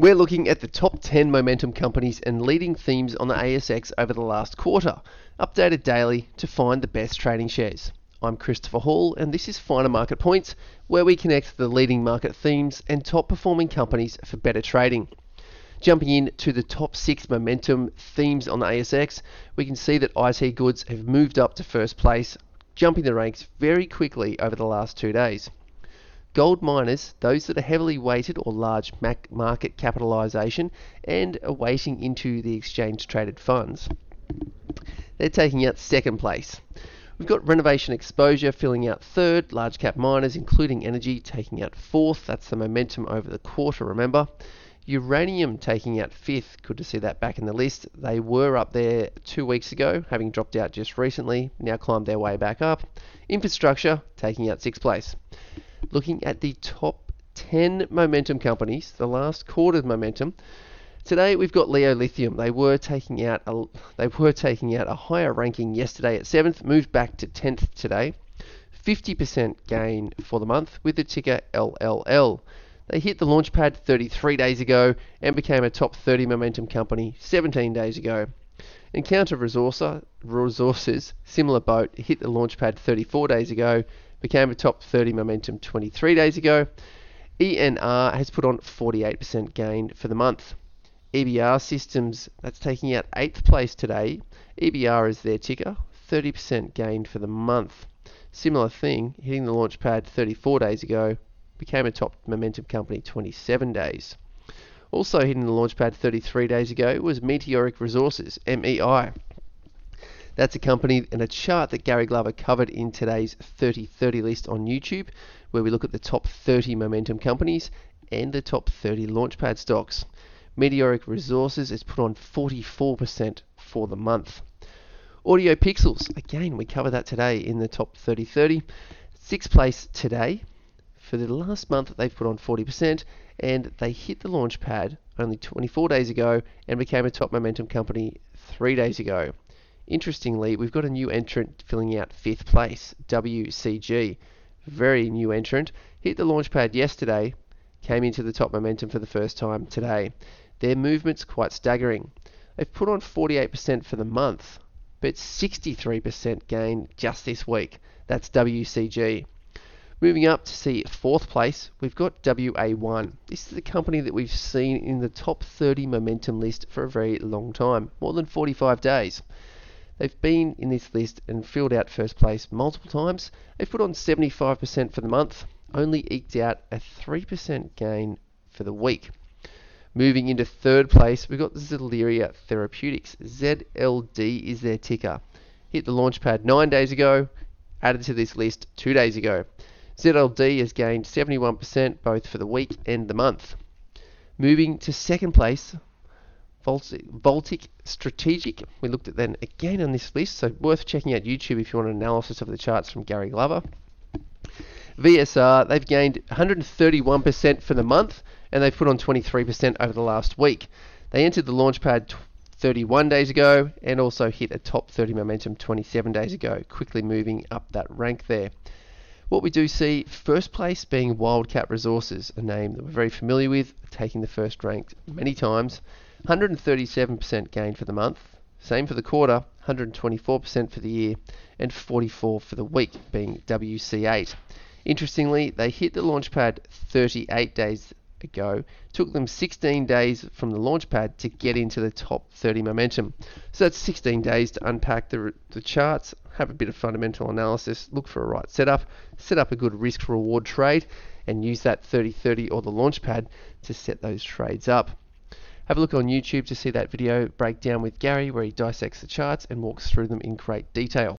We're looking at the top 10 momentum companies and leading themes on the ASX over the last quarter, updated daily to find the best trading shares. I'm Christopher Hall, and this is Finer Market Points, where we connect the leading market themes and top performing companies for better trading. Jumping in to the top six momentum themes on the ASX, we can see that IT goods have moved up to first place, jumping the ranks very quickly over the last two days. Gold miners, those that are heavily weighted or large market capitalisation and are weighting into the exchange traded funds, they're taking out second place. We've got renovation exposure filling out third, large cap miners, including energy, taking out fourth. That's the momentum over the quarter, remember. Uranium taking out fifth. Good to see that back in the list. They were up there two weeks ago, having dropped out just recently, now climbed their way back up. Infrastructure taking out sixth place looking at the top 10 momentum companies, the last quarter's momentum. Today we've got Leo Lithium. They were taking out a, they were taking out a higher ranking yesterday at 7th, moved back to 10th today. 50% gain for the month with the ticker LLL. They hit the launch pad 33 days ago and became a top 30 momentum company 17 days ago. Encounter Resources, similar boat, hit the launch pad 34 days ago became a top 30 momentum 23 days ago. ENR has put on 48% gain for the month. EBR Systems, that's taking out 8th place today. EBR is their ticker, 30% gain for the month. Similar thing, hitting the launch pad 34 days ago, became a top momentum company 27 days. Also hitting the launch pad 33 days ago was Meteoric Resources, MEI. That's a company and a chart that Gary Glover covered in today's 30-30 list on YouTube, where we look at the top 30 momentum companies and the top 30 launchpad stocks. Meteoric Resources is put on 44% for the month. Audio Pixels, again, we cover that today in the top 30-30. Sixth place today. For the last month, they've put on 40%, and they hit the launch pad only 24 days ago and became a top momentum company three days ago. Interestingly, we've got a new entrant filling out fifth place, WCG. Very new entrant. Hit the launch pad yesterday, came into the top momentum for the first time today. Their movement's quite staggering. They've put on 48% for the month, but 63% gain just this week. That's WCG. Moving up to see fourth place, we've got WA1. This is the company that we've seen in the top 30 momentum list for a very long time, more than 45 days. They've been in this list and filled out first place multiple times. They've put on 75% for the month, only eked out a 3% gain for the week. Moving into third place, we've got Zelira Therapeutics. ZLD is their ticker. Hit the launch pad nine days ago, added to this list two days ago. ZLD has gained 71% both for the week and the month. Moving to second place, Voltaic Strategic. We looked at them again on this list, so worth checking out YouTube if you want an analysis of the charts from Gary Glover. VSR, they've gained 131% for the month, and they've put on 23% over the last week. They entered the launchpad 31 days ago and also hit a top 30 momentum 27 days ago, quickly moving up that rank there. What we do see, first place being Wildcat Resources, a name that we're very familiar with, taking the first rank many times. 137% gain for the month, same for the quarter, 124% for the year, and 44 for the week, being WC8. Interestingly, they hit the launchpad 38 days ago. Took them 16 days from the launchpad to get into the top 30 momentum. So that's 16 days to unpack the, the charts, have a bit of fundamental analysis, look for a right setup, set up a good risk reward trade, and use that 30 30 or the launchpad to set those trades up. Have a look on YouTube to see that video breakdown with Gary where he dissects the charts and walks through them in great detail.